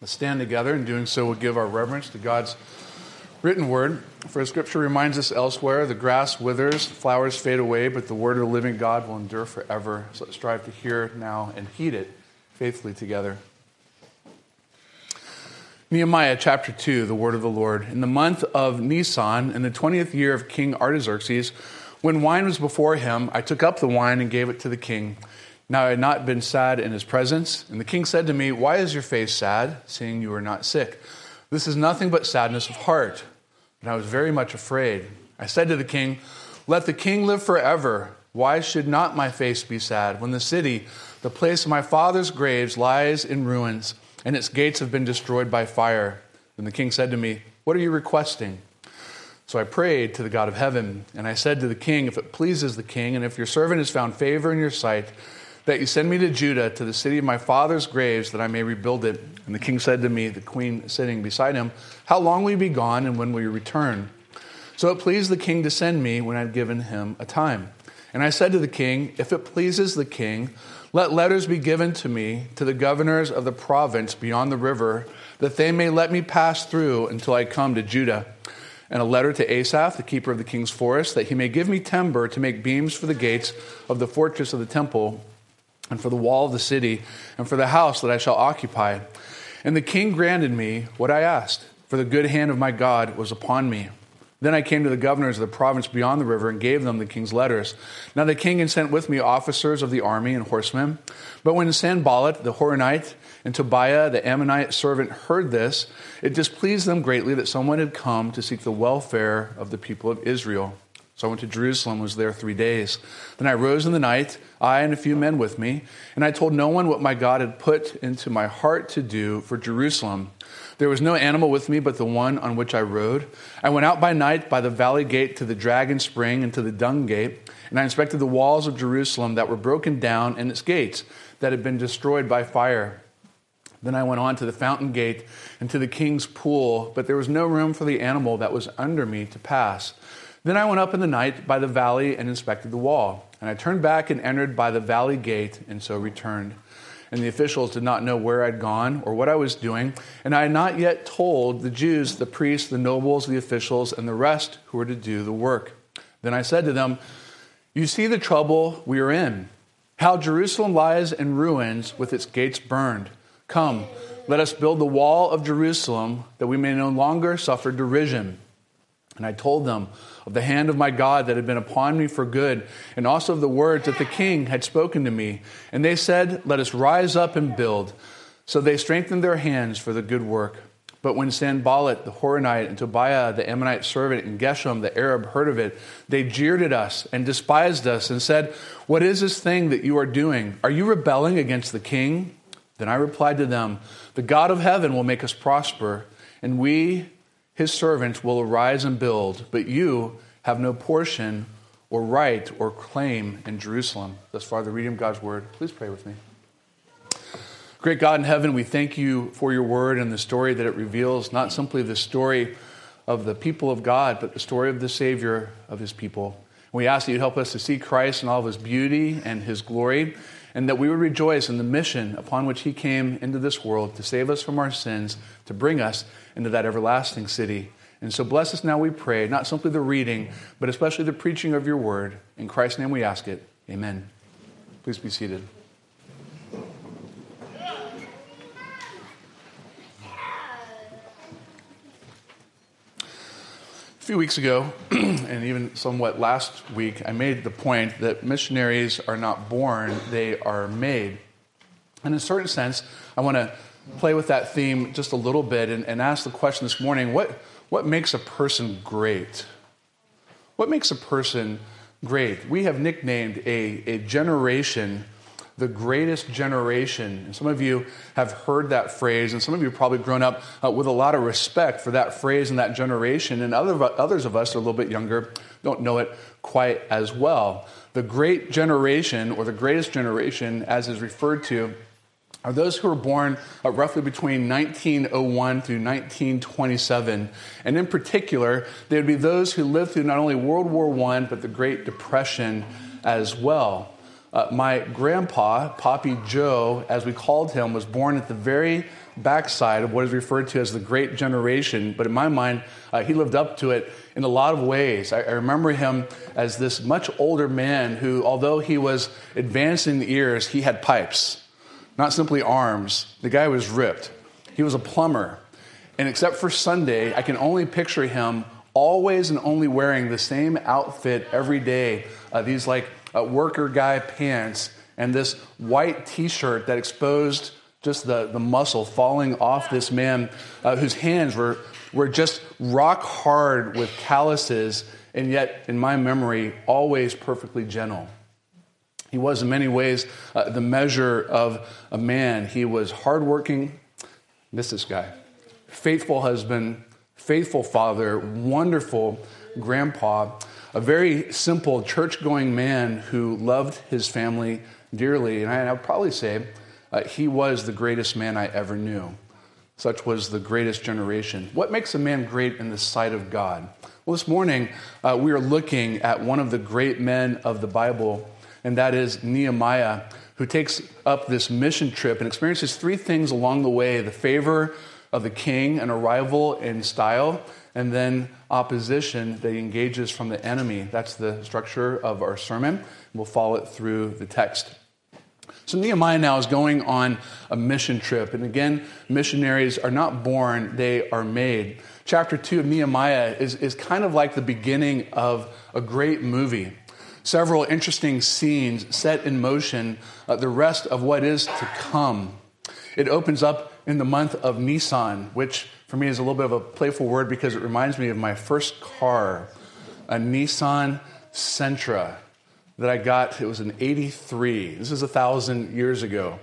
Let's stand together. and doing so, we'll give our reverence to God's written word. For scripture reminds us elsewhere the grass withers, flowers fade away, but the word of the living God will endure forever. So let's strive to hear now and heed it faithfully together. Nehemiah chapter 2, the word of the Lord. In the month of Nisan, in the 20th year of King Artaxerxes, when wine was before him, I took up the wine and gave it to the king. Now I had not been sad in his presence. And the king said to me, Why is your face sad, seeing you are not sick? This is nothing but sadness of heart. And I was very much afraid. I said to the king, Let the king live forever. Why should not my face be sad when the city, the place of my father's graves, lies in ruins, and its gates have been destroyed by fire? And the king said to me, What are you requesting? So I prayed to the God of heaven, and I said to the king, If it pleases the king, and if your servant has found favor in your sight, that you send me to Judah, to the city of my father's graves, that I may rebuild it. And the king said to me, the queen sitting beside him, How long will you be gone, and when will you return? So it pleased the king to send me when I had given him a time. And I said to the king, If it pleases the king, let letters be given to me to the governors of the province beyond the river, that they may let me pass through until I come to Judah. And a letter to Asaph, the keeper of the king's forest, that he may give me timber to make beams for the gates of the fortress of the temple and for the wall of the city, and for the house that I shall occupy. And the king granted me what I asked, for the good hand of my God was upon me. Then I came to the governors of the province beyond the river and gave them the king's letters. Now the king had sent with me officers of the army and horsemen. But when Sanballat the Horonite and Tobiah the Ammonite servant heard this, it displeased them greatly that someone had come to seek the welfare of the people of Israel. So I went to Jerusalem, was there three days. Then I rose in the night, I and a few men with me, and I told no one what my God had put into my heart to do for Jerusalem. There was no animal with me but the one on which I rode. I went out by night by the valley gate to the dragon spring and to the dung gate, and I inspected the walls of Jerusalem that were broken down and its gates that had been destroyed by fire. Then I went on to the fountain gate and to the king's pool, but there was no room for the animal that was under me to pass. Then I went up in the night by the valley and inspected the wall. And I turned back and entered by the valley gate, and so returned. And the officials did not know where I'd gone or what I was doing. And I had not yet told the Jews, the priests, the nobles, the officials, and the rest who were to do the work. Then I said to them, You see the trouble we are in, how Jerusalem lies in ruins with its gates burned. Come, let us build the wall of Jerusalem that we may no longer suffer derision. And I told them of the hand of my God that had been upon me for good, and also of the words that the king had spoken to me. And they said, Let us rise up and build. So they strengthened their hands for the good work. But when Sanballat the Horonite and Tobiah the Ammonite servant and Geshem the Arab heard of it, they jeered at us and despised us and said, What is this thing that you are doing? Are you rebelling against the king? Then I replied to them, The God of heaven will make us prosper, and we his servants will arise and build, but you have no portion or right or claim in Jerusalem. Thus far, the reading of God's word. Please pray with me. Great God in heaven, we thank you for your word and the story that it reveals, not simply the story of the people of God, but the story of the Savior of his people. We ask that you help us to see Christ in all of his beauty and his glory, and that we would rejoice in the mission upon which he came into this world to save us from our sins, to bring us into that everlasting city. And so bless us now, we pray, not simply the reading, but especially the preaching of your word. In Christ's name we ask it. Amen. Please be seated. A few weeks ago, and even somewhat last week, I made the point that missionaries are not born, they are made. And in a certain sense, I want to play with that theme just a little bit and, and ask the question this morning what, what makes a person great? What makes a person great? We have nicknamed a, a generation the greatest generation. And some of you have heard that phrase, and some of you have probably grown up uh, with a lot of respect for that phrase and that generation. And other, others of us are a little bit younger, don't know it quite as well. The great generation, or the greatest generation, as is referred to, are those who were born uh, roughly between 1901 through 1927. And in particular, they would be those who lived through not only World War I, but the Great Depression as well. Uh, my grandpa, Poppy Joe, as we called him, was born at the very backside of what is referred to as the Great Generation, but in my mind, uh, he lived up to it in a lot of ways. I, I, remember him as this much older man who, although he was advanced in years, he had pipes, not simply arms. The guy was ripped. He was a plumber. And except for Sunday, I can only picture him always and only wearing the same outfit every day uh, these like uh, worker guy pants and this white t shirt that exposed just the, the muscle falling off this man uh, whose hands were, were just rock hard with calluses, and yet, in my memory, always perfectly gentle. He was, in many ways, uh, the measure of a man. He was hardworking. Miss this guy. Faithful husband, faithful father, wonderful grandpa, a very simple church going man who loved his family dearly. And I, would probably say uh, he was the greatest man I ever knew. Such was the greatest generation. What makes a man great in the sight of God? Well, this morning uh, we are looking at one of the great men of the Bible, and that is Nehemiah, who takes up this mission trip and experiences three things along the way the favor of the king, an arrival in style, and then opposition that he engages from the enemy. That's the structure of our sermon. We'll follow it through the text. So Nehemiah now is going on a mission trip. And again, missionaries are not born, they are made. Chapter 2 of Nehemiah is, is kind of like the beginning of a great movie. Several interesting scenes set in motion uh, the rest of what is to come. It opens up in the month of Nissan, which for me is a little bit of a playful word because it reminds me of my first car, a Nissan Sentra that I got. It was an 83. This is a thousand years ago.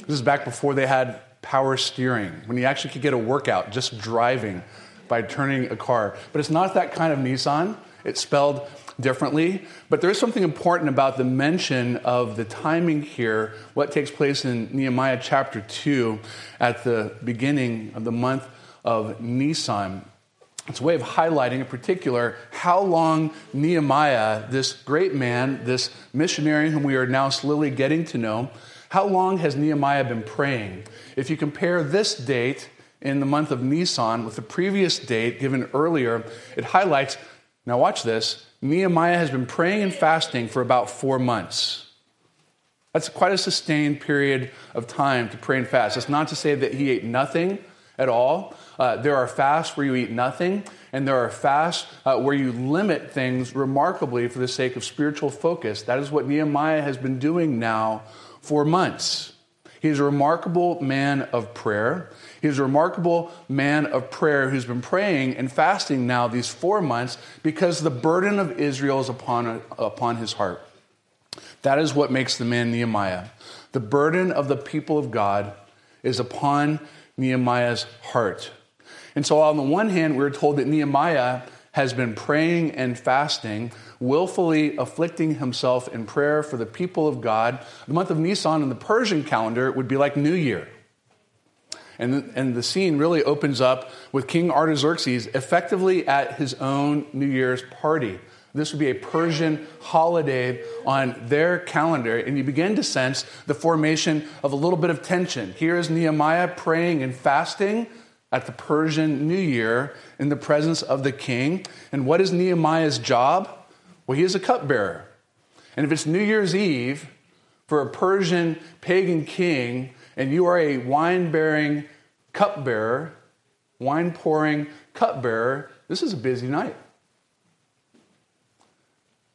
This is back before they had power steering, when you actually could get a workout just driving by turning a car. But it's not that kind of Nissan. It's spelled differently. But there is something important about the mention of the timing here, what takes place in Nehemiah chapter 2 at the beginning of the month of Nisan. It's a way of highlighting, in particular, how long Nehemiah, this great man, this missionary whom we are now slowly getting to know, how long has Nehemiah been praying? If you compare this date in the month of Nisan with the previous date given earlier, it highlights, now watch this, Nehemiah has been praying and fasting for about four months. That's quite a sustained period of time to pray and fast. That's not to say that he ate nothing at all. Uh, there are fasts where you eat nothing, and there are fasts uh, where you limit things remarkably for the sake of spiritual focus. That is what Nehemiah has been doing now for months. He's a remarkable man of prayer. He's a remarkable man of prayer who's been praying and fasting now these four months because the burden of Israel is upon, upon his heart. That is what makes the man Nehemiah. The burden of the people of God is upon Nehemiah's heart. And so, on the one hand, we're told that Nehemiah has been praying and fasting, willfully afflicting himself in prayer for the people of God. The month of Nisan in the Persian calendar would be like New Year. And the, and the scene really opens up with King Artaxerxes effectively at his own New Year's party. This would be a Persian holiday on their calendar, and you begin to sense the formation of a little bit of tension. Here is Nehemiah praying and fasting at the Persian New Year in the presence of the king. And what is Nehemiah's job? Well, he is a cupbearer. And if it's New Year's Eve for a Persian pagan king, and you are a wine bearing cupbearer, wine pouring cupbearer, this is a busy night.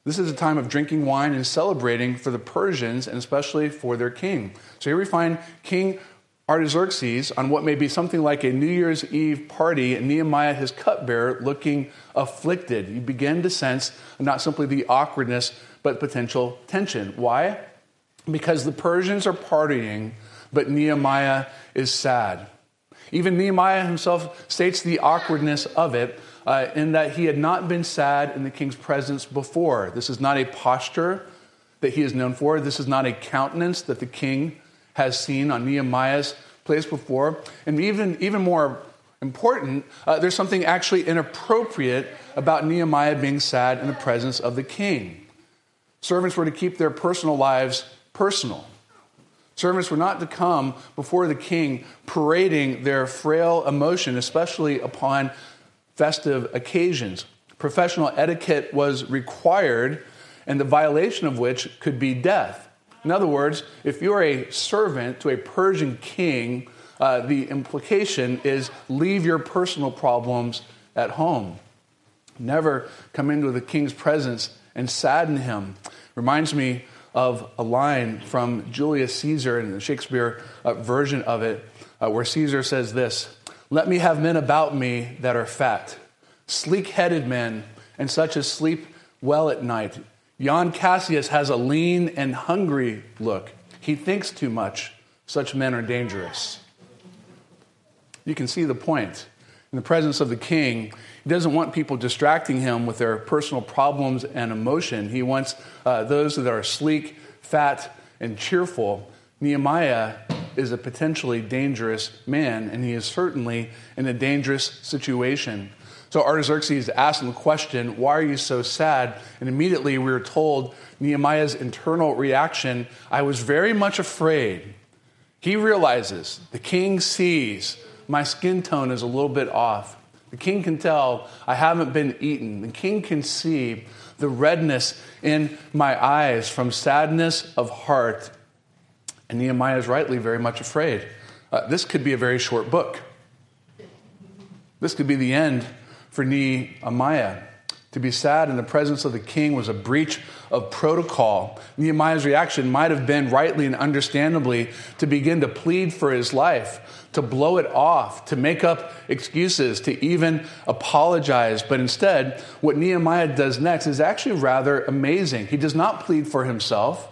This is a time of drinking wine and celebrating for the Persians and especially for their king. So here we find King Artaxerxes on what may be something like a New Year's Eve party, and Nehemiah, his cupbearer, looking afflicted. You begin to sense not simply the awkwardness, but potential tension. Why? Because the Persians are partying, but Nehemiah is sad. Even Nehemiah himself states the awkwardness of it uh, in that he had not been sad in the king's presence before. This is not a posture that he is known for. This is not a countenance that the king has seen on Nehemiah's place before. And even, even more important, uh, there's something actually inappropriate about Nehemiah being sad in the presence of the king. Servants were to keep their personal lives personal. Servants were not to come before the king parading their frail emotion, especially upon festive occasions. Professional etiquette was required, and the violation of which could be death. In other words, if you're a servant to a Persian king, uh, the implication is leave your personal problems at home. Never come into the king's presence and sadden him. Reminds me of a line from Julius Caesar in the Shakespeare uh, version of it, uh, where Caesar says this Let me have men about me that are fat, sleek headed men, and such as sleep well at night. Yon Cassius has a lean and hungry look. He thinks too much. Such men are dangerous. You can see the point. In the presence of the king, he doesn't want people distracting him with their personal problems and emotion. He wants uh, those that are sleek, fat, and cheerful. Nehemiah is a potentially dangerous man, and he is certainly in a dangerous situation. So Artaxerxes asked him the question, Why are you so sad? And immediately we are told Nehemiah's internal reaction I was very much afraid. He realizes, the king sees, my skin tone is a little bit off. The king can tell I haven't been eaten. The king can see the redness in my eyes from sadness of heart. And Nehemiah is rightly very much afraid. Uh, this could be a very short book. This could be the end for Nehemiah. To be sad in the presence of the king was a breach of protocol. Nehemiah's reaction might have been, rightly and understandably, to begin to plead for his life to blow it off, to make up excuses, to even apologize. But instead, what Nehemiah does next is actually rather amazing. He does not plead for himself,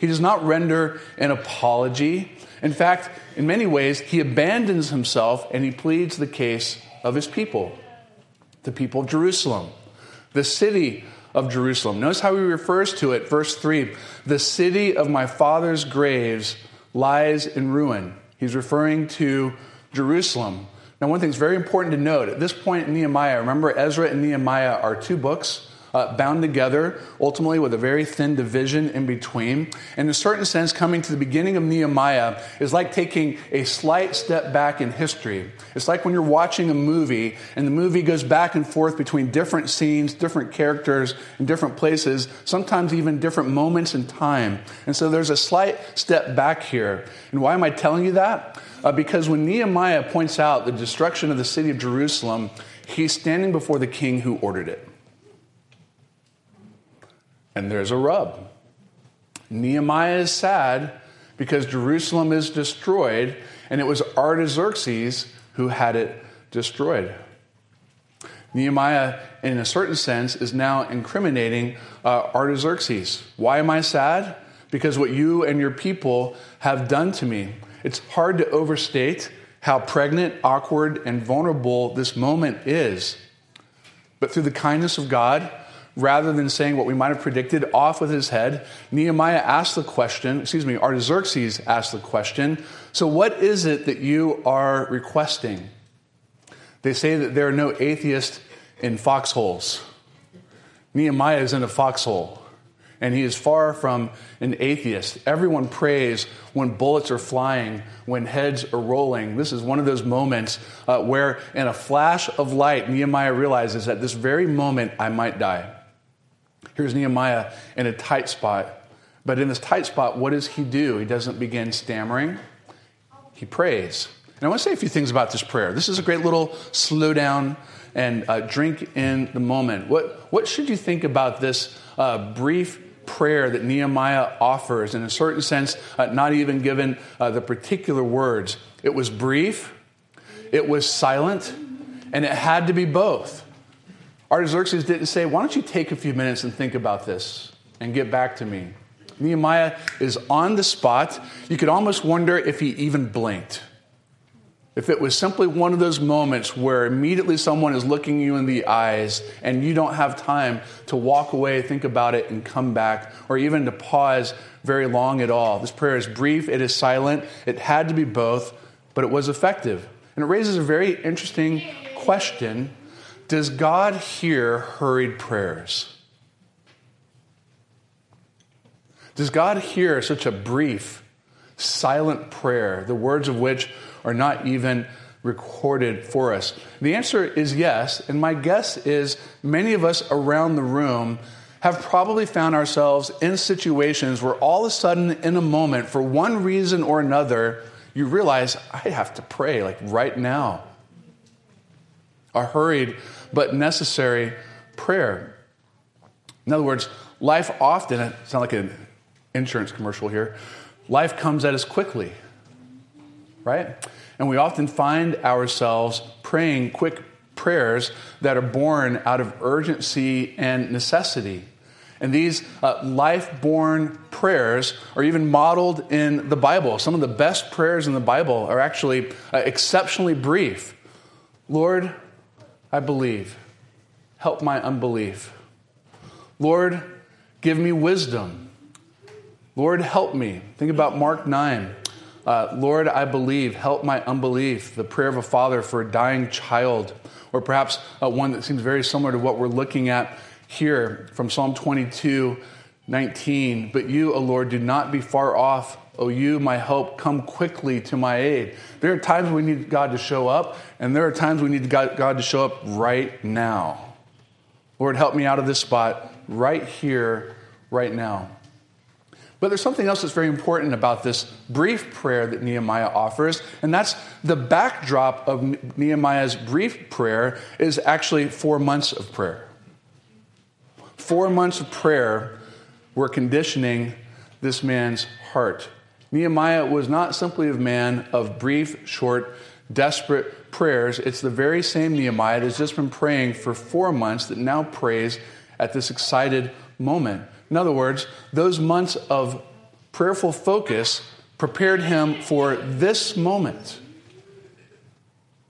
he does not render an apology. In fact, in many ways, he abandons himself and he pleads the case of his people, the people of Jerusalem, the city of Jerusalem. Notice how he refers to it, verse 3 The city of my father's graves lies in ruin. He's referring to Jerusalem. Now, one thing that's very important to note at this point in Nehemiah, remember Ezra and Nehemiah are two books uh, bound together, ultimately with a very thin division in between. In a certain sense, coming to the beginning of Nehemiah is like taking a slight step back in history. It's like when you're watching a movie and the movie goes back and forth between different scenes, different characters, in different places, sometimes even different moments in time. And so there's a slight step back here. And why am I telling you that? Uh, because when Nehemiah points out the destruction of the city of Jerusalem, he's standing before the king who ordered it. And there's a rub. Nehemiah is sad because Jerusalem is destroyed, and it was Artaxerxes who had it destroyed. Nehemiah, in a certain sense, is now incriminating uh, Artaxerxes. Why am I sad? Because what you and your people have done to me. It's hard to overstate how pregnant, awkward, and vulnerable this moment is. But through the kindness of God, rather than saying what we might have predicted off with his head, Nehemiah asked the question, excuse me, Artaxerxes asked the question, so what is it that you are requesting? They say that there are no atheists in foxholes. Nehemiah is in a foxhole, and he is far from an atheist. Everyone prays when bullets are flying, when heads are rolling. This is one of those moments uh, where, in a flash of light, Nehemiah realizes at this very moment, I might die. Here's Nehemiah in a tight spot. But in this tight spot, what does he do? He doesn't begin stammering, he prays. And I want to say a few things about this prayer. This is a great little slow down and uh, drink in the moment. What, what should you think about this uh, brief prayer that Nehemiah offers? In a certain sense, uh, not even given uh, the particular words. It was brief, it was silent, and it had to be both. Artaxerxes didn't say, Why don't you take a few minutes and think about this and get back to me? Nehemiah is on the spot. You could almost wonder if he even blinked. If it was simply one of those moments where immediately someone is looking you in the eyes and you don't have time to walk away, think about it, and come back, or even to pause very long at all. This prayer is brief, it is silent, it had to be both, but it was effective. And it raises a very interesting question does God hear hurried prayers? Does God hear such a brief, silent prayer, the words of which are not even recorded for us? The answer is yes. And my guess is many of us around the room have probably found ourselves in situations where all of a sudden, in a moment, for one reason or another, you realize, I have to pray, like right now. A hurried but necessary prayer. In other words, life often, it's not like an insurance commercial here, life comes at us quickly, right? And we often find ourselves praying quick prayers that are born out of urgency and necessity. And these uh, life born prayers are even modeled in the Bible. Some of the best prayers in the Bible are actually uh, exceptionally brief. Lord, I believe. Help my unbelief. Lord, give me wisdom. Lord, help me. Think about Mark 9. Uh, Lord, I believe. Help my unbelief. The prayer of a father for a dying child. Or perhaps uh, one that seems very similar to what we're looking at here from Psalm 22 19. But you, O Lord, do not be far off. O you, my hope, come quickly to my aid. There are times we need God to show up, and there are times we need God, God to show up right now. Lord, help me out of this spot right here, right now. But there's something else that's very important about this brief prayer that Nehemiah offers, and that's the backdrop of Nehemiah's brief prayer is actually four months of prayer. Four months of prayer were conditioning this man's heart. Nehemiah was not simply a man of brief, short, desperate prayers. It's the very same Nehemiah that's just been praying for four months that now prays at this excited moment. In other words, those months of prayerful focus prepared him for this moment.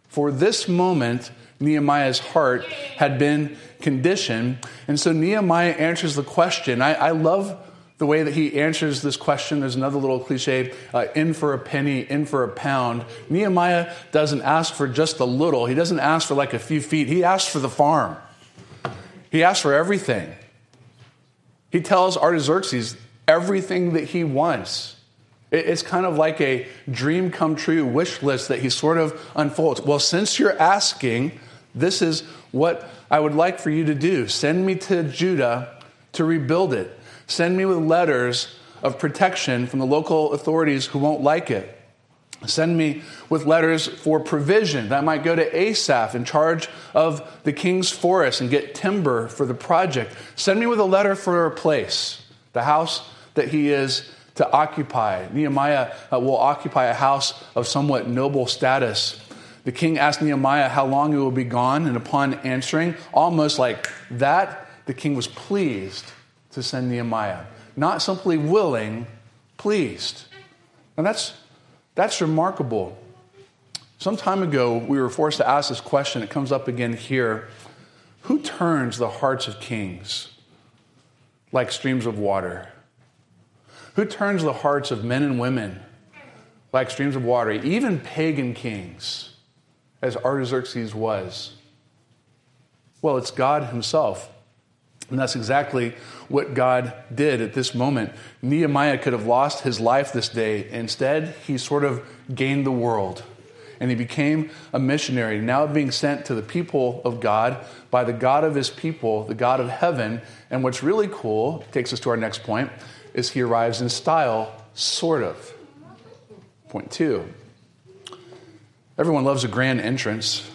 For this moment, Nehemiah's heart had been conditioned. And so Nehemiah answers the question. I, I love the way that he answers this question. There's another little cliche uh, in for a penny, in for a pound. Nehemiah doesn't ask for just a little, he doesn't ask for like a few feet, he asks for the farm. He asks for everything. He tells Artaxerxes everything that he wants. It's kind of like a dream come true wish list that he sort of unfolds. Well, since you're asking, this is what I would like for you to do. Send me to Judah to rebuild it. Send me with letters of protection from the local authorities who won't like it. Send me with letters for provision. That I might go to Asaph in charge of the king's forest and get timber for the project. Send me with a letter for a place, the house that he is to occupy. Nehemiah uh, will occupy a house of somewhat noble status. The king asked Nehemiah how long he will be gone, and upon answering, almost like that, the king was pleased to send Nehemiah. Not simply willing, pleased. And that's, that's remarkable. Some time ago, we were forced to ask this question. It comes up again here. Who turns the hearts of kings like streams of water? Who turns the hearts of men and women like streams of water, even pagan kings? as Artaxerxes was? Well, it's God Himself. And that's exactly what God did at this moment. Nehemiah could have lost his life this day. Instead, he sort of gained the world. And he became a missionary, now being sent to the people of God by the God of his people, the God of heaven. And what's really cool, takes us to our next point, is he arrives in style, sort of. Point two. Everyone loves a grand entrance.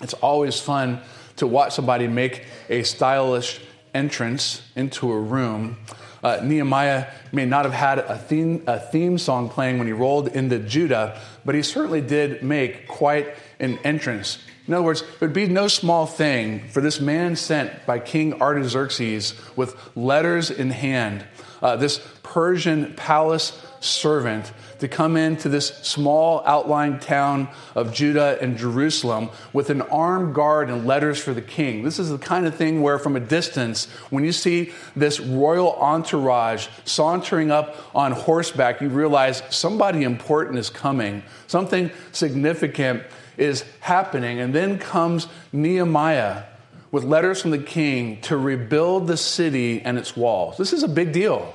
It's always fun to watch somebody make a stylish entrance into a room. Uh, Nehemiah may not have had a theme, a theme song playing when he rolled into Judah, but he certainly did make quite an entrance. In other words, it would be no small thing for this man sent by King Artaxerxes with letters in hand, uh, this Persian palace servant to come into this small outlying town of Judah and Jerusalem with an armed guard and letters for the king. This is the kind of thing where, from a distance, when you see this royal entourage sauntering up on horseback, you realize somebody important is coming, something significant is happening. And then comes Nehemiah with letters from the king to rebuild the city and its walls. This is a big deal.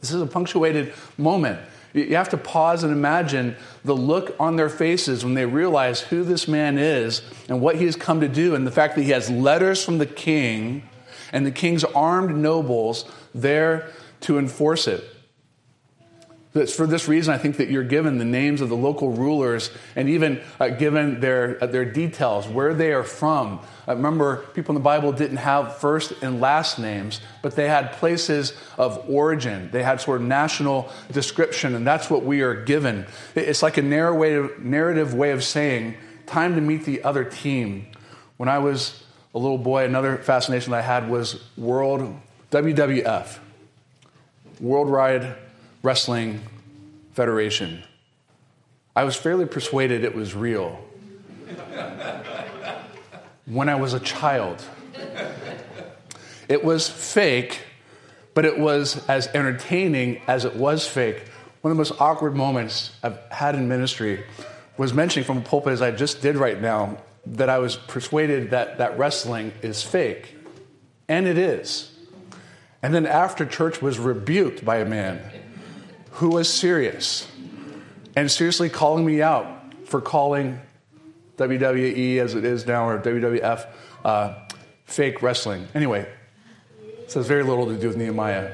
This is a punctuated moment. You have to pause and imagine the look on their faces when they realize who this man is and what he has come to do, and the fact that he has letters from the king and the king's armed nobles there to enforce it. It's for this reason I think that you're given the names of the local rulers and even uh, given their, uh, their details, where they are from. Uh, remember, people in the Bible didn't have first and last names, but they had places of origin. They had sort of national description, and that's what we are given. It's like a narrative, narrative way of saying, time to meet the other team. When I was a little boy, another fascination that I had was World WWF, World Worldwide Wrestling Federation. I was fairly persuaded it was real when I was a child. It was fake, but it was as entertaining as it was fake. One of the most awkward moments I've had in ministry was mentioning from a pulpit, as I just did right now, that I was persuaded that, that wrestling is fake. And it is. And then after church was rebuked by a man who was serious and seriously calling me out for calling WWE as it is now or WWF uh, fake wrestling. Anyway, this has very little to do with Nehemiah.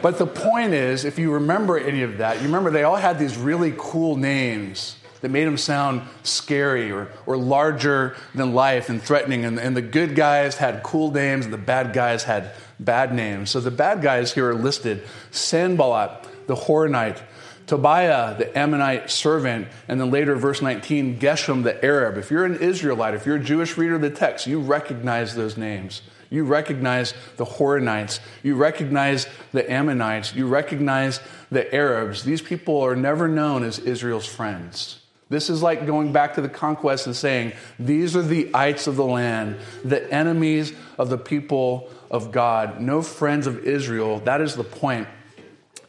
But the point is, if you remember any of that, you remember they all had these really cool names that made them sound scary or, or larger than life and threatening. And, and the good guys had cool names, and the bad guys had bad names. So the bad guys here are listed Sanballat, the Horonite, Tobiah, the Ammonite servant, and then later, verse 19, Geshem, the Arab. If you're an Israelite, if you're a Jewish reader of the text, you recognize those names. You recognize the Horonites. You recognize the Ammonites. You recognize the Arabs. These people are never known as Israel's friends. This is like going back to the conquest and saying, These are the ites of the land, the enemies of the people of God, no friends of Israel. That is the point.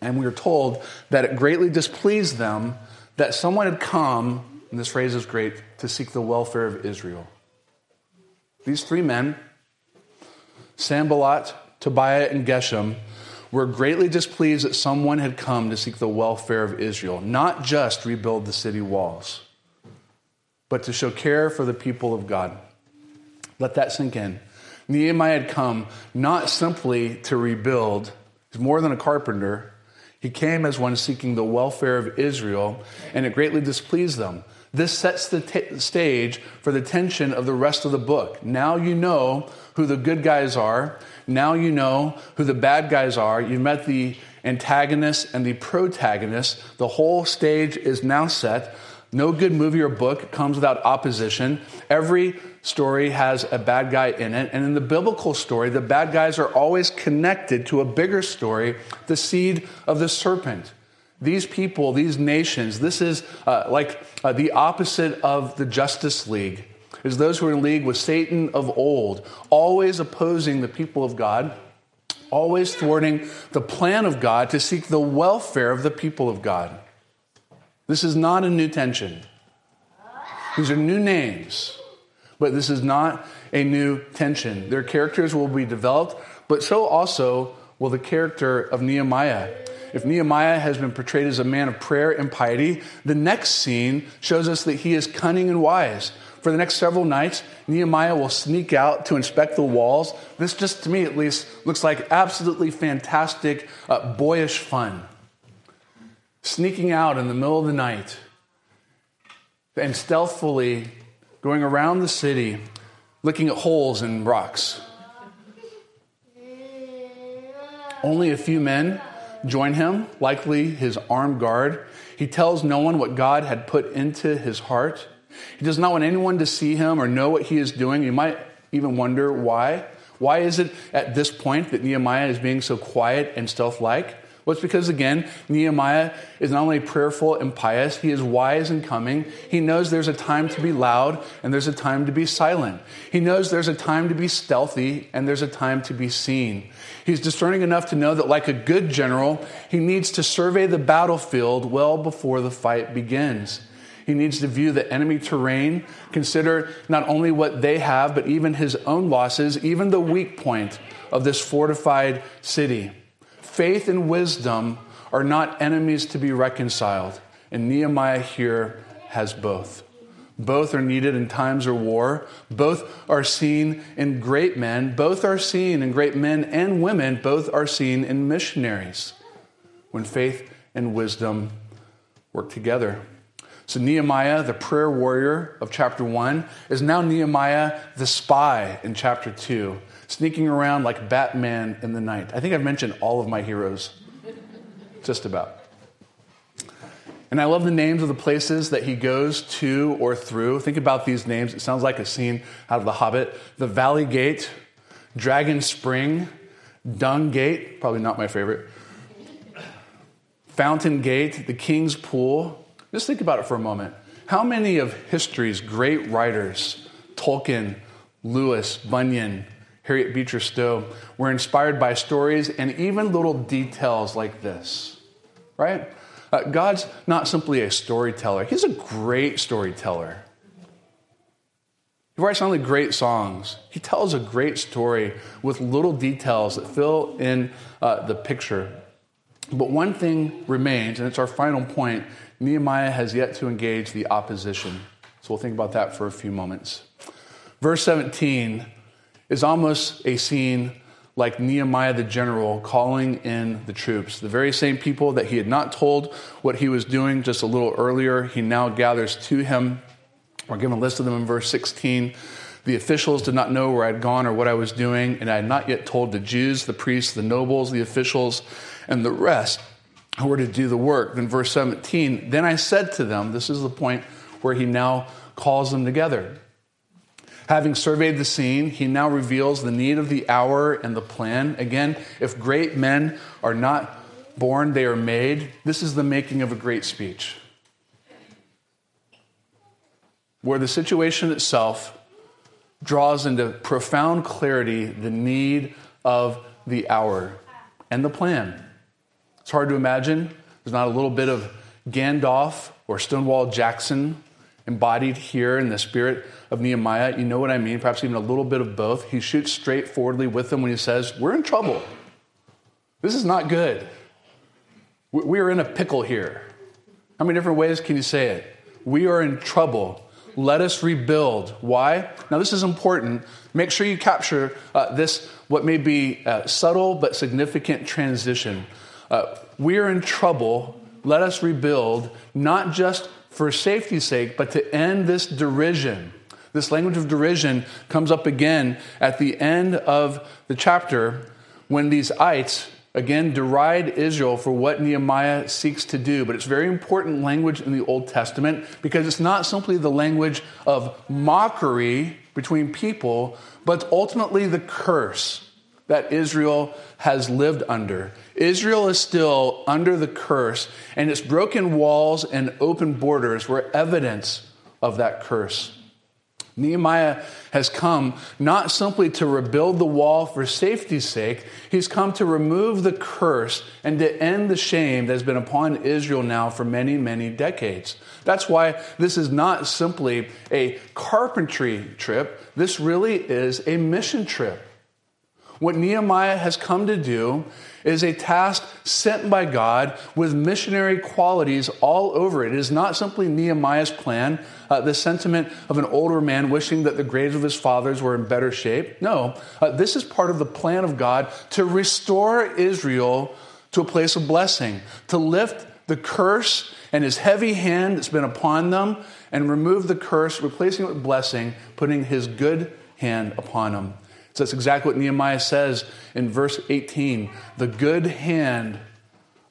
And we are told that it greatly displeased them that someone had come, and this phrase is great, to seek the welfare of Israel. These three men, Sanballat, Tobiah, and Geshem, were greatly displeased that someone had come to seek the welfare of Israel, not just rebuild the city walls, but to show care for the people of God. Let that sink in. Nehemiah had come not simply to rebuild, he's more than a carpenter, he came as one seeking the welfare of Israel, and it greatly displeased them. This sets the t- stage for the tension of the rest of the book. Now you know who the good guys are. Now you know who the bad guys are. You've met the antagonist and the protagonist. The whole stage is now set. No good movie or book comes without opposition. Every story has a bad guy in it. And in the biblical story, the bad guys are always connected to a bigger story, the seed of the serpent. These people, these nations, this is uh, like uh, the opposite of the Justice League, is those who are in league with Satan of old, always opposing the people of God, always thwarting the plan of God to seek the welfare of the people of God. This is not a new tension. These are new names, but this is not a new tension. Their characters will be developed, but so also will the character of Nehemiah. If Nehemiah has been portrayed as a man of prayer and piety, the next scene shows us that he is cunning and wise. For the next several nights, Nehemiah will sneak out to inspect the walls. This, just to me at least, looks like absolutely fantastic, uh, boyish fun sneaking out in the middle of the night and stealthily going around the city looking at holes in rocks. Only a few men join him, likely his armed guard. He tells no one what God had put into his heart. He does not want anyone to see him or know what he is doing. You might even wonder why. Why is it at this point that Nehemiah is being so quiet and stealth like? Well, it's because, again, Nehemiah is not only prayerful and pious, he is wise and coming. He knows there's a time to be loud and there's a time to be silent. He knows there's a time to be stealthy and there's a time to be seen. He's discerning enough to know that, like a good general, he needs to survey the battlefield well before the fight begins. He needs to view the enemy terrain, consider not only what they have, but even his own losses, even the weak point of this fortified city faith and wisdom are not enemies to be reconciled. And Nehemiah here has both. Both are needed in times of war. Both are seen in great men. Both are seen in great men and women. Both are seen in missionaries when faith and wisdom work together. So, Nehemiah, the prayer warrior of chapter one, is now Nehemiah, the spy in chapter two, sneaking around like Batman in the night. I think I've mentioned all of my heroes, just about. And I love the names of the places that he goes to or through. Think about these names. It sounds like a scene out of The Hobbit. The Valley Gate, Dragon Spring, Dung Gate, probably not my favorite, Fountain Gate, the King's Pool. Just think about it for a moment. How many of history's great writers, Tolkien, Lewis, Bunyan, Harriet Beecher Stowe, were inspired by stories and even little details like this, right? Uh, God's not simply a storyteller, He's a great storyteller. He writes not only great songs, He tells a great story with little details that fill in uh, the picture. But one thing remains, and it's our final point Nehemiah has yet to engage the opposition. So we'll think about that for a few moments. Verse 17 is almost a scene like Nehemiah the general calling in the troops. The very same people that he had not told what he was doing just a little earlier, he now gathers to him. We're given a list of them in verse 16. The officials did not know where I'd gone or what I was doing, and I had not yet told the Jews, the priests, the nobles, the officials, and the rest who were to do the work. Then, verse 17, then I said to them, this is the point where he now calls them together. Having surveyed the scene, he now reveals the need of the hour and the plan. Again, if great men are not born, they are made. This is the making of a great speech. Where the situation itself draws into profound clarity the need of the hour and the plan. It's hard to imagine. There's not a little bit of Gandalf or Stonewall Jackson embodied here in the spirit of Nehemiah. You know what I mean? Perhaps even a little bit of both. He shoots straightforwardly with them when he says, We're in trouble. This is not good. We are in a pickle here. How many different ways can you say it? We are in trouble. Let us rebuild. Why? Now, this is important. Make sure you capture uh, this, what may be a subtle but significant transition. Uh, we are in trouble. Let us rebuild, not just for safety's sake, but to end this derision. This language of derision comes up again at the end of the chapter when these ites again deride Israel for what Nehemiah seeks to do. But it's very important language in the Old Testament because it's not simply the language of mockery between people, but ultimately the curse that Israel has lived under. Israel is still under the curse, and its broken walls and open borders were evidence of that curse. Nehemiah has come not simply to rebuild the wall for safety's sake, he's come to remove the curse and to end the shame that has been upon Israel now for many, many decades. That's why this is not simply a carpentry trip, this really is a mission trip. What Nehemiah has come to do is a task sent by God with missionary qualities all over it. It is not simply Nehemiah's plan, uh, the sentiment of an older man wishing that the graves of his fathers were in better shape. No, uh, this is part of the plan of God to restore Israel to a place of blessing, to lift the curse and his heavy hand that's been upon them and remove the curse, replacing it with blessing, putting his good hand upon them. So that's exactly what Nehemiah says in verse 18. The good hand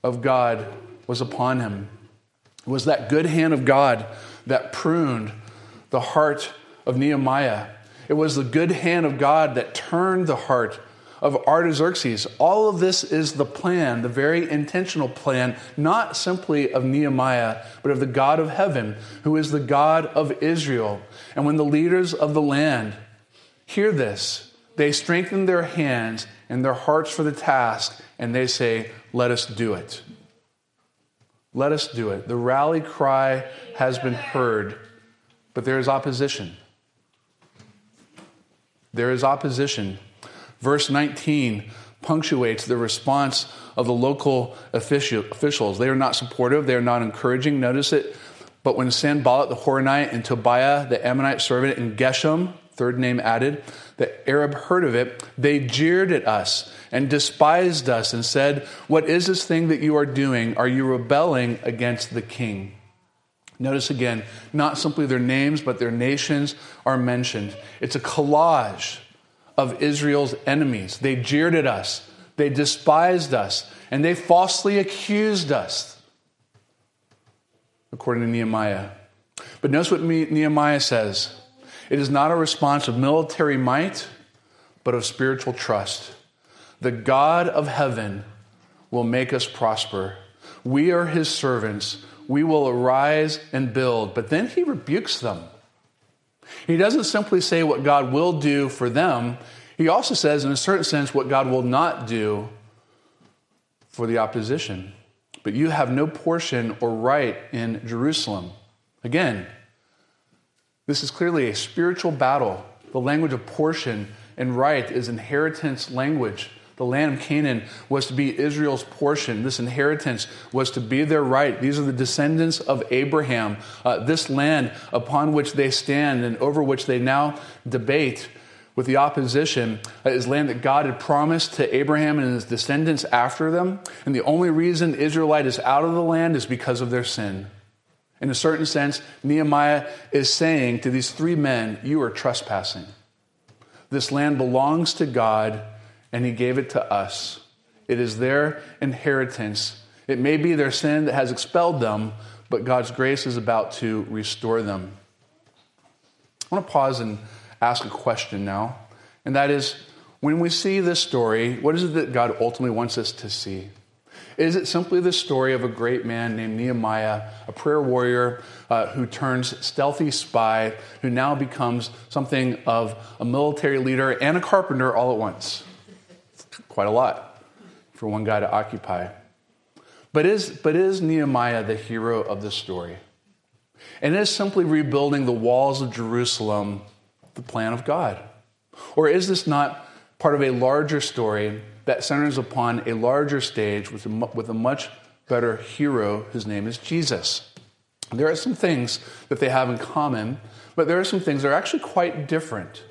of God was upon him. It was that good hand of God that pruned the heart of Nehemiah. It was the good hand of God that turned the heart of Artaxerxes. All of this is the plan, the very intentional plan, not simply of Nehemiah, but of the God of heaven, who is the God of Israel. And when the leaders of the land hear this, they strengthen their hands and their hearts for the task, and they say, Let us do it. Let us do it. The rally cry has been heard, but there is opposition. There is opposition. Verse 19 punctuates the response of the local officials. They are not supportive, they are not encouraging. Notice it. But when Sanballat the Horonite and Tobiah the Ammonite servant and Geshem, third name added, the Arab heard of it, they jeered at us and despised us and said, What is this thing that you are doing? Are you rebelling against the king? Notice again, not simply their names, but their nations are mentioned. It's a collage of Israel's enemies. They jeered at us, they despised us, and they falsely accused us, according to Nehemiah. But notice what Nehemiah says it is not a response of military might, but of spiritual trust. The God of heaven will make us prosper. We are his servants. We will arise and build. But then he rebukes them. He doesn't simply say what God will do for them, he also says, in a certain sense, what God will not do for the opposition. But you have no portion or right in Jerusalem. Again, this is clearly a spiritual battle. The language of portion and right is inheritance language. The land of Canaan was to be Israel's portion. This inheritance was to be their right. These are the descendants of Abraham. Uh, this land upon which they stand and over which they now debate with the opposition uh, is land that God had promised to Abraham and his descendants after them. And the only reason Israelite is out of the land is because of their sin. In a certain sense, Nehemiah is saying to these three men, You are trespassing. This land belongs to God and he gave it to us. It is their inheritance. It may be their sin that has expelled them, but God's grace is about to restore them. I want to pause and ask a question now, and that is when we see this story, what is it that God ultimately wants us to see? Is it simply the story of a great man named Nehemiah, a prayer warrior uh, who turns stealthy spy, who now becomes something of a military leader and a carpenter all at once? quite a lot for one guy to occupy. But is, but is Nehemiah the hero of the story? And is simply rebuilding the walls of Jerusalem the plan of God? Or is this not part of a larger story that centers upon a larger stage with a, with a much better hero? His name is Jesus. There are some things that they have in common, but there are some things that are actually quite different.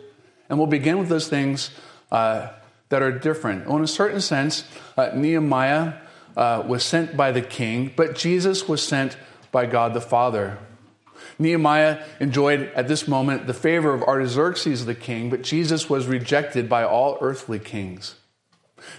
And we'll begin with those things uh, that are different. Well, in a certain sense, uh, Nehemiah uh, was sent by the king, but Jesus was sent by God the Father. Nehemiah enjoyed at this moment the favor of Artaxerxes the king, but Jesus was rejected by all earthly kings.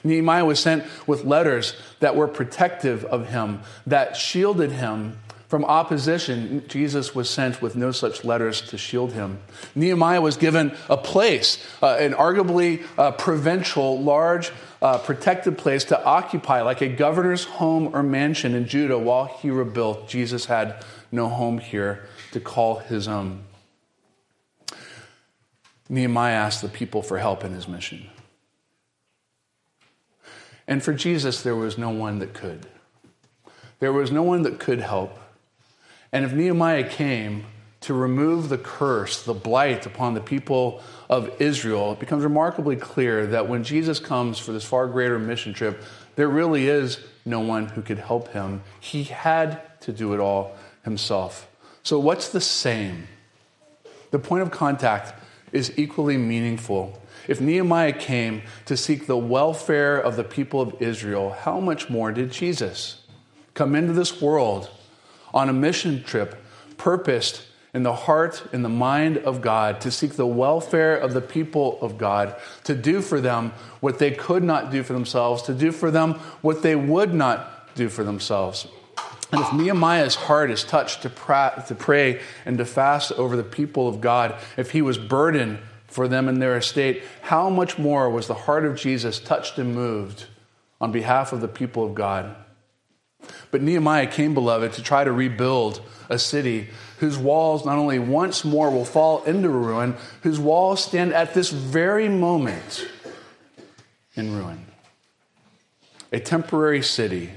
Nehemiah was sent with letters that were protective of him, that shielded him from opposition, Jesus was sent with no such letters to shield him. Nehemiah was given a place, uh, an arguably uh, provincial, large, uh, protected place to occupy, like a governor's home or mansion in Judah while he rebuilt. Jesus had no home here to call his own. Nehemiah asked the people for help in his mission. And for Jesus, there was no one that could. There was no one that could help. And if Nehemiah came to remove the curse, the blight upon the people of Israel, it becomes remarkably clear that when Jesus comes for this far greater mission trip, there really is no one who could help him. He had to do it all himself. So, what's the same? The point of contact is equally meaningful. If Nehemiah came to seek the welfare of the people of Israel, how much more did Jesus come into this world on a mission trip purposed in the heart and the mind of God to seek the welfare of the people of God, to do for them what they could not do for themselves, to do for them what they would not do for themselves. And if Nehemiah's heart is touched to, pray and to fast over the people of God, if he was burdened for them and their estate, how much more was the heart of Jesus touched and moved on behalf of the people of God? But Nehemiah came, beloved, to try to rebuild a city whose walls not only once more will fall into ruin, whose walls stand at this very moment in ruin. A temporary city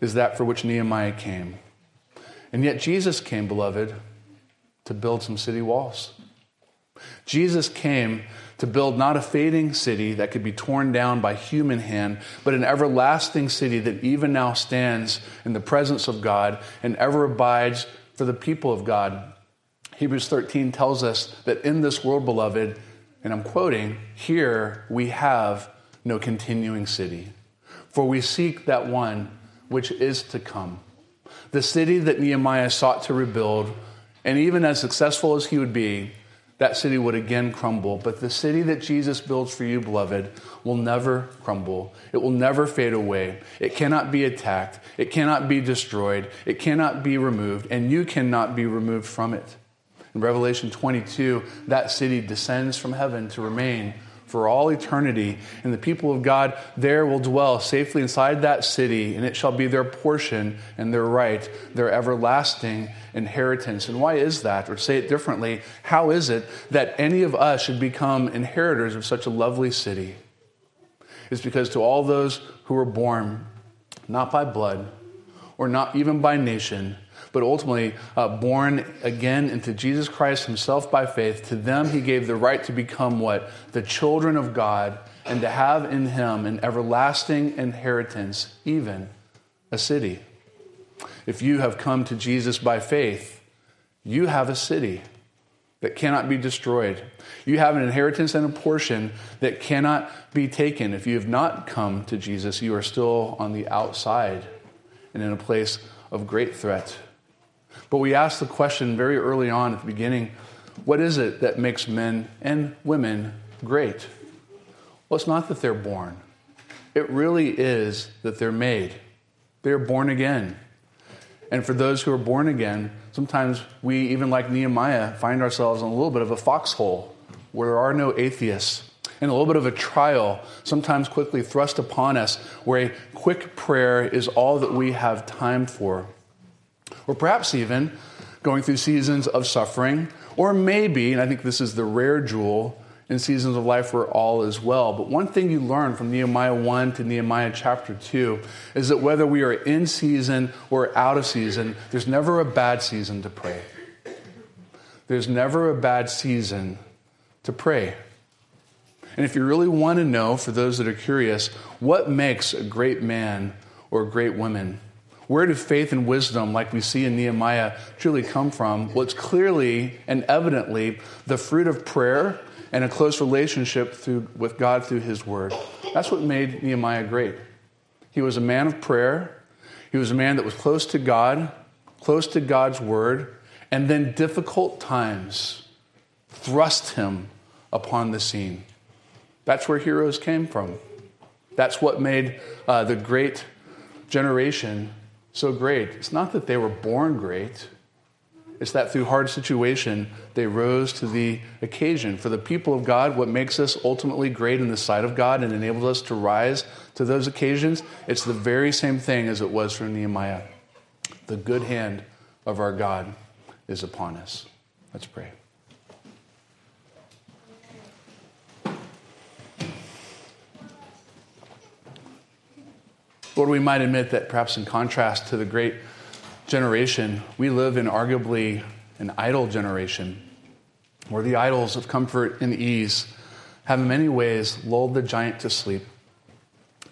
is that for which Nehemiah came. And yet Jesus came, beloved, to build some city walls. Jesus came to build not a fading city that could be torn down by human hand, but an everlasting city that even now stands in the presence of God and ever abides for the people of God. Hebrews 13 tells us that in this world, beloved, and I'm quoting, here we have no continuing city, for we seek that one which is to come. The city that Nehemiah sought to rebuild, and even as successful as he would be, that city would again crumble. But the city that Jesus builds for you, beloved, will never crumble. It will never fade away. It cannot be attacked. It cannot be destroyed. It cannot be removed, and you cannot be removed from it. In Revelation 22, that city descends from heaven to remain for all eternity. And the people of God there will dwell safely inside that city, and it shall be their portion and their right, their everlasting inheritance. And why is that? Or say it differently, how is it that any of us should become inheritors of such a lovely city? It's because to all those who were born, not by blood, or not even by nation, but ultimately uh, born again into Jesus Christ himself by faith, to them he gave the right to become what? The children of God, and to have in him an everlasting inheritance, even a city. If you have come to Jesus by faith, you have a city that cannot be destroyed. You have an inheritance and a portion that cannot be taken. If you have not come to Jesus, you are still on the outside and in a place of great threat. But we ask the question very early on at the beginning what is it that makes men and women great? Well, it's not that they're born, it really is that they're made. They're born again. And for those who are born again, sometimes we, even like Nehemiah, find ourselves in a little bit of a foxhole where there are no atheists and a little bit of a trial, sometimes quickly thrust upon us, where a quick prayer is all that we have time for or perhaps even going through seasons of suffering, or maybe, and I think this is the rare jewel, in seasons of life where all is well. But one thing you learn from Nehemiah 1 to Nehemiah chapter 2 is that whether we are in season or out of season, there's never a bad season to pray. There's never a bad season to pray. And if you really want to know, for those that are curious, what makes a great man or a great woman, where do faith and wisdom, like we see in Nehemiah, truly come from? Well, it's clearly and evidently the fruit of prayer and a close relationship through, with God through His Word. That's what made Nehemiah great. He was a man of prayer, he was a man that was close to God, close to God's Word, and then difficult times thrust him upon the scene. That's where heroes came from. That's what made uh, the great generation so great. It's not that they were born great, it's that through hard situation, they rose to the occasion. For the people of God, what makes us ultimately great in the sight of God and enables us to rise to those occasions, it's the very same thing as it was for Nehemiah. The good hand of our God is upon us. Let's pray. Lord, we might admit that perhaps in contrast to the great generation, we live in arguably an idle generation where the idols of comfort and ease have in many ways lulled the giant to sleep.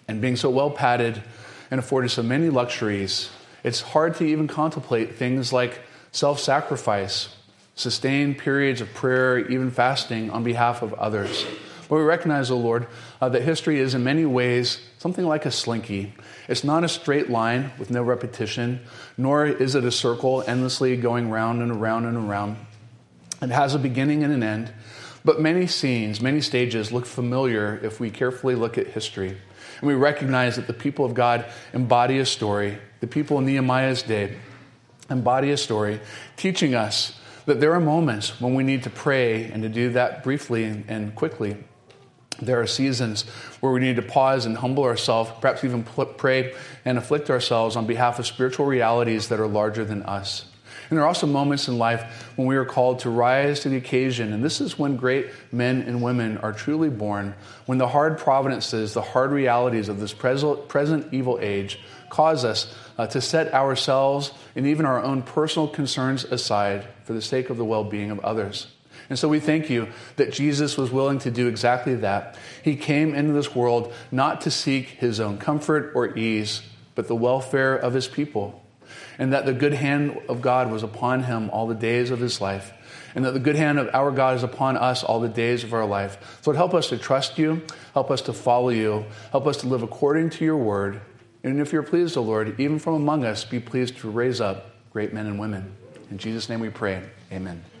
And being so well padded and afforded so many luxuries, it's hard to even contemplate things like self sacrifice, sustained periods of prayer, even fasting on behalf of others. But we recognize, O oh Lord, uh, that history is in many ways something like a slinky. It's not a straight line with no repetition, nor is it a circle endlessly going round and around and around. It has a beginning and an end, but many scenes, many stages look familiar if we carefully look at history. And we recognize that the people of God embody a story. The people in Nehemiah's day embody a story teaching us that there are moments when we need to pray and to do that briefly and, quickly. There are seasons where we need to pause and humble ourselves, perhaps even pray and afflict ourselves on behalf of spiritual realities that are larger than us. And there are also moments in life when we are called to rise to the occasion. And this is when great men and women are truly born, when the hard providences, the hard realities of this present evil age cause us uh, to set ourselves and even our own personal concerns aside for the sake of the well being of others. And so we thank you that Jesus was willing to do exactly that. He came into this world not to seek his own comfort or ease, but the welfare of his people. And that the good hand of God was upon him all the days of his life. And that the good hand of our God is upon us all the days of our life. So help us to trust you, help us to follow you, help us to live according to your word. And if you're pleased, O Lord, even from among us, be pleased to raise up great men and women. In Jesus' name we pray. Amen.